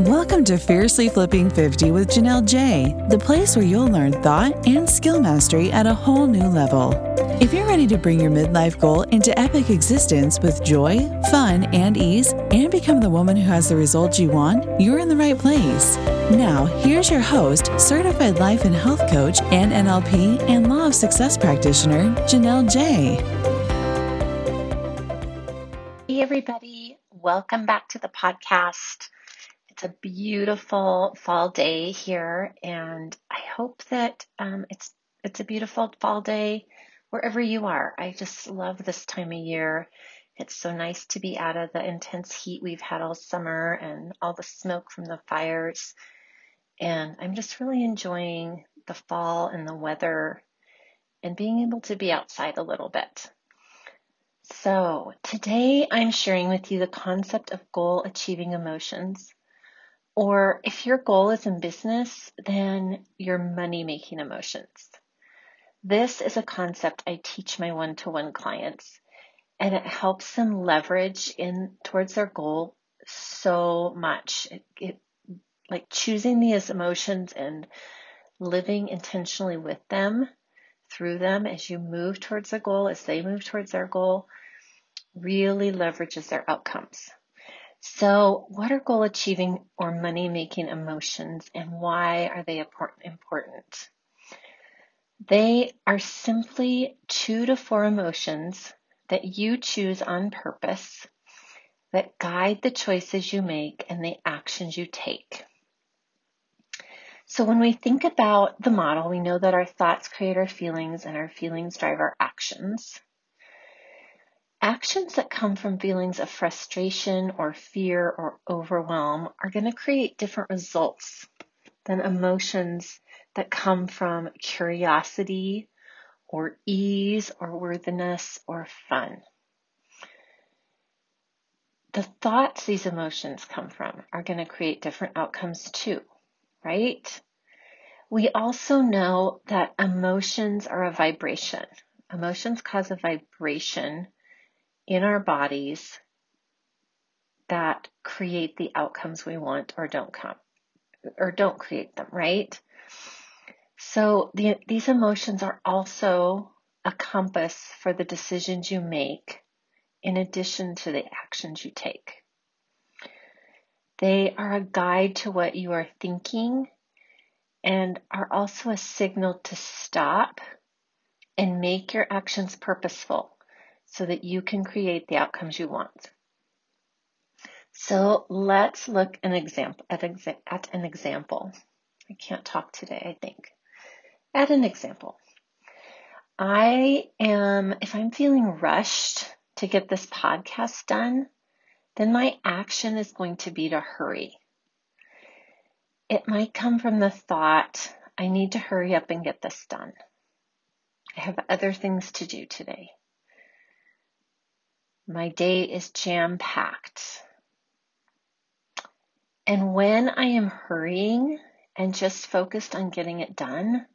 Welcome to Fiercely Flipping 50 with Janelle J, the place where you'll learn thought and skill mastery at a whole new level. If you're ready to bring your midlife goal into epic existence with joy, fun, and ease, and become the woman who has the results you want, you're in the right place. Now, here's your host, certified life and health coach, and NLP and Law of Success practitioner, Janelle J. Hey, everybody. Welcome back to the podcast. It's a beautiful fall day here, and I hope that um, it's it's a beautiful fall day wherever you are. I just love this time of year. It's so nice to be out of the intense heat we've had all summer and all the smoke from the fires. And I'm just really enjoying the fall and the weather and being able to be outside a little bit. So, today I'm sharing with you the concept of goal achieving emotions. Or if your goal is in business, then your money making emotions. This is a concept I teach my one to one clients and it helps them leverage in towards their goal so much. It, it, like choosing these emotions and living intentionally with them through them as you move towards a goal, as they move towards their goal, really leverages their outcomes. So, what are goal achieving or money making emotions and why are they important? They are simply two to four emotions that you choose on purpose that guide the choices you make and the actions you take. So, when we think about the model, we know that our thoughts create our feelings and our feelings drive our actions. Actions that come from feelings of frustration or fear or overwhelm are going to create different results than emotions that come from curiosity or ease or worthiness or fun. The thoughts these emotions come from are going to create different outcomes too, right? We also know that emotions are a vibration. Emotions cause a vibration in our bodies that create the outcomes we want or don't come or don't create them, right? So the, these emotions are also a compass for the decisions you make in addition to the actions you take. They are a guide to what you are thinking and are also a signal to stop and make your actions purposeful so that you can create the outcomes you want. So let's look an example at, exa- at an example. I can't talk today, I think. At an example. I am, if I'm feeling rushed to get this podcast done, then my action is going to be to hurry. It might come from the thought, I need to hurry up and get this done. I have other things to do today. My day is jam packed. And when I am hurrying and just focused on getting it done,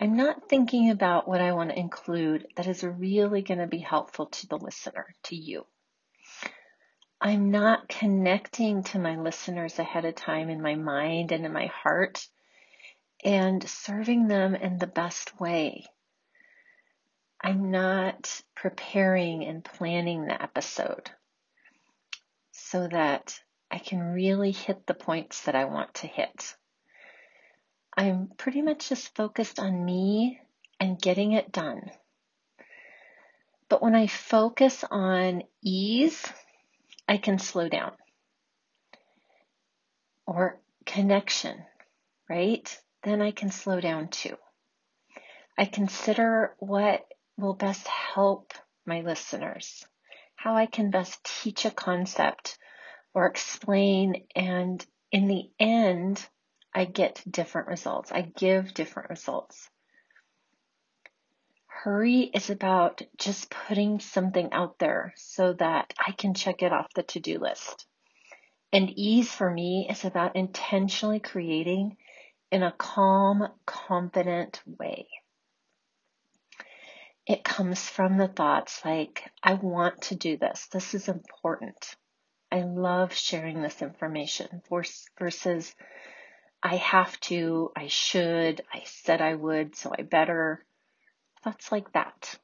I'm not thinking about what I want to include that is really going to be helpful to the listener, to you. I'm not connecting to my listeners ahead of time in my mind and in my heart and serving them in the best way. I'm not preparing and planning the episode so that I can really hit the points that I want to hit. I'm pretty much just focused on me and getting it done. But when I focus on ease, I can slow down. Or connection, right? Then I can slow down too. I consider what will best help my listeners, how I can best teach a concept or explain. And in the end, I get different results. I give different results. Hurry is about just putting something out there so that I can check it off the to do list. And ease for me is about intentionally creating in a calm, confident way it comes from the thoughts like, I want to do this. This is important. I love sharing this information versus I have to, I should, I said I would, so I better. Thoughts like that.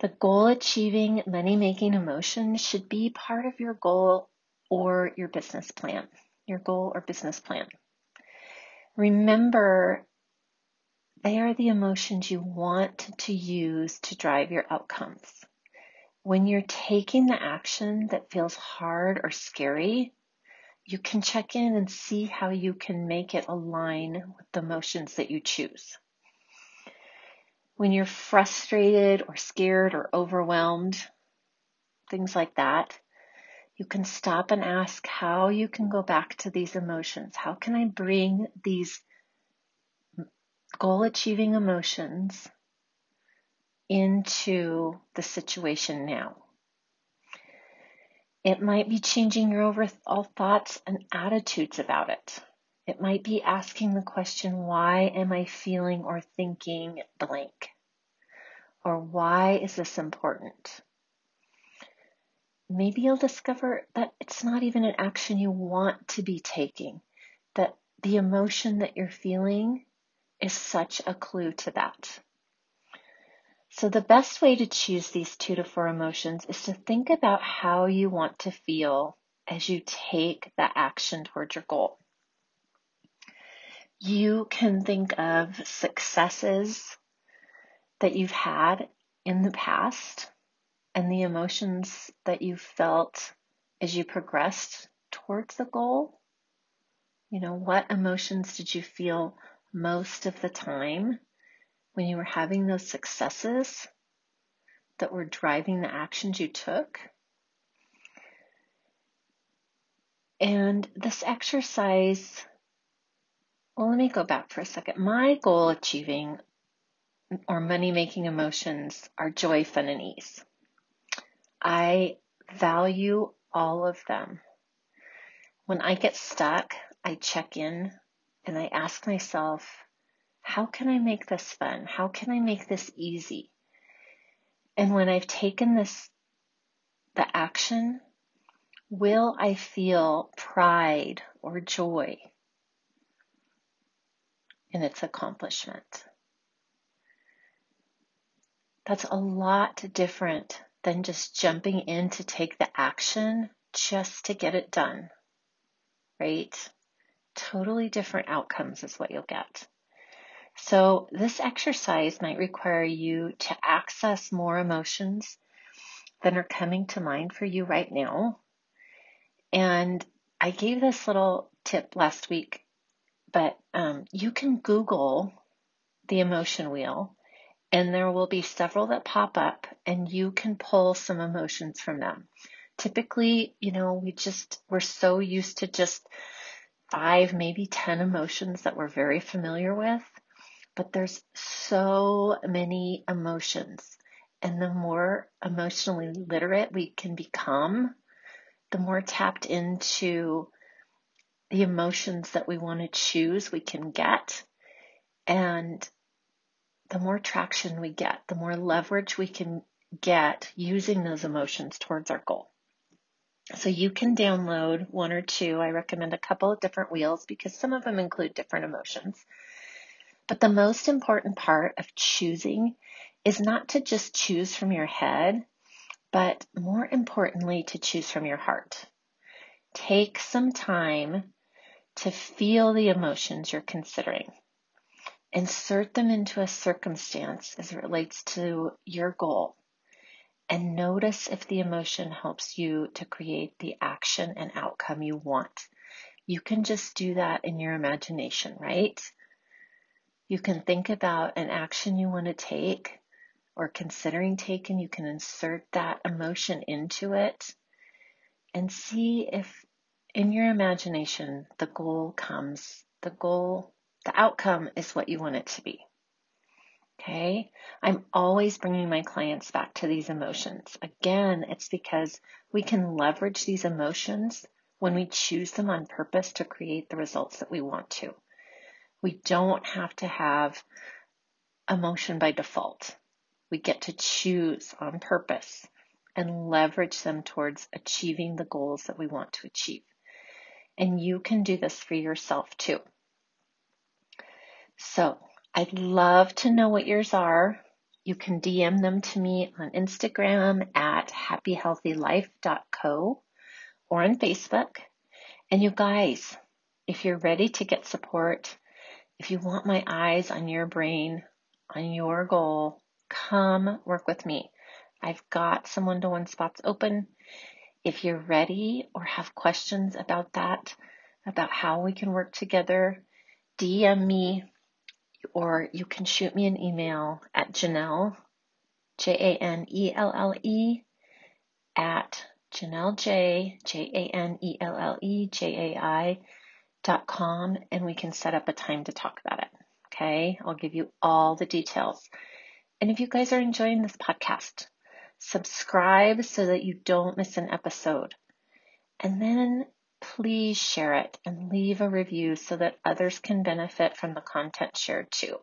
The goal achieving money making emotion should be part of your goal or your business plan, your goal or business plan. Remember, they are the emotions you want to use to drive your outcomes. When you're taking the action that feels hard or scary, you can check in and see how you can make it align with the emotions that you choose. When you're frustrated or scared or overwhelmed, things like that, you can stop and ask how you can go back to these emotions. How can I bring these goal achieving emotions into the situation now? It might be changing your overall thoughts and attitudes about it. It might be asking the question, why am I feeling or thinking blank? Or why is this important? Maybe you'll discover that it's not even an action you want to be taking, that the emotion that you're feeling is such a clue to that. So, the best way to choose these two to four emotions is to think about how you want to feel as you take that action towards your goal. You can think of successes that you've had in the past and the emotions that you felt as you progressed towards the goal. You know, what emotions did you feel most of the time when you were having those successes that were driving the actions you took. And this exercise, well, let me go back for a second. My goal achieving or money making emotions are joy, fun, and ease. I value all of them. When I get stuck, I check in and I ask myself, how can I make this fun? How can I make this easy? And when I've taken this, the action, will I feel pride or joy in its accomplishment? That's a lot different than just jumping in to take the action just to get it done, right? Totally different outcomes is what you'll get. So, this exercise might require you to access more emotions than are coming to mind for you right now. And I gave this little tip last week, but um, you can Google the emotion wheel, and there will be several that pop up, and you can pull some emotions from them. Typically, you know, we just, we're so used to just five, maybe 10 emotions that we're very familiar with but there's so many emotions. And the more emotionally literate we can become, the more tapped into the emotions that we want to choose we can get. And the more traction we get, the more leverage we can get using those emotions towards our goal. So you can download one or two. I recommend a couple of different wheels because some of them include different emotions. But the most important part of choosing is not to just choose from your head, but more importantly, to choose from your heart. Take some time to feel the emotions you're considering. Insert them into a circumstance as it relates to your goal and notice if the emotion helps you to create the action and outcome you want. You can just do that in your imagination, right? You can think about an action you want to take or considering taking. You can insert that emotion into it and see if in your imagination the goal comes, the goal, the outcome is what you want it to be. Okay. I'm always bringing my clients back to these emotions. Again, it's because we can leverage these emotions when we choose them on purpose to create the results that we want to. We don't have to have emotion by default. We get to choose on purpose and leverage them towards achieving the goals that we want to achieve. And you can do this for yourself too. So I'd love to know what yours are. You can DM them to me on Instagram at happyhealthylife.co or on Facebook. And you guys, if you're ready to get support, if you want my eyes on your brain, on your goal, come work with me. I've got some one to one spots open. If you're ready or have questions about that, about how we can work together, DM me or you can shoot me an email at Janelle, J A N E L L E, at Janelle J, J A N E L L E J A I dot com, and we can set up a time to talk about it. Okay, I'll give you all the details. And if you guys are enjoying this podcast, subscribe so that you don't miss an episode. And then please share it and leave a review so that others can benefit from the content shared too.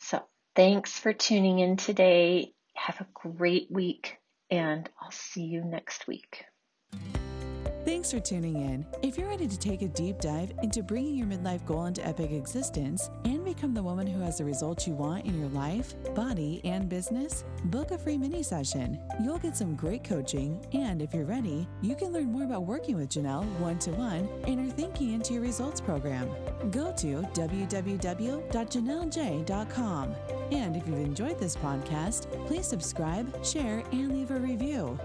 So, thanks for tuning in today. Have a great week, and I'll see you next week. Thanks for tuning in. If you're ready to take a deep dive into bringing your midlife goal into epic existence and become the woman who has the results you want in your life, body, and business, book a free mini session. You'll get some great coaching, and if you're ready, you can learn more about working with Janelle one to one in her Thinking into Your Results program. Go to www.janellej.com. And if you've enjoyed this podcast, please subscribe, share, and leave a review.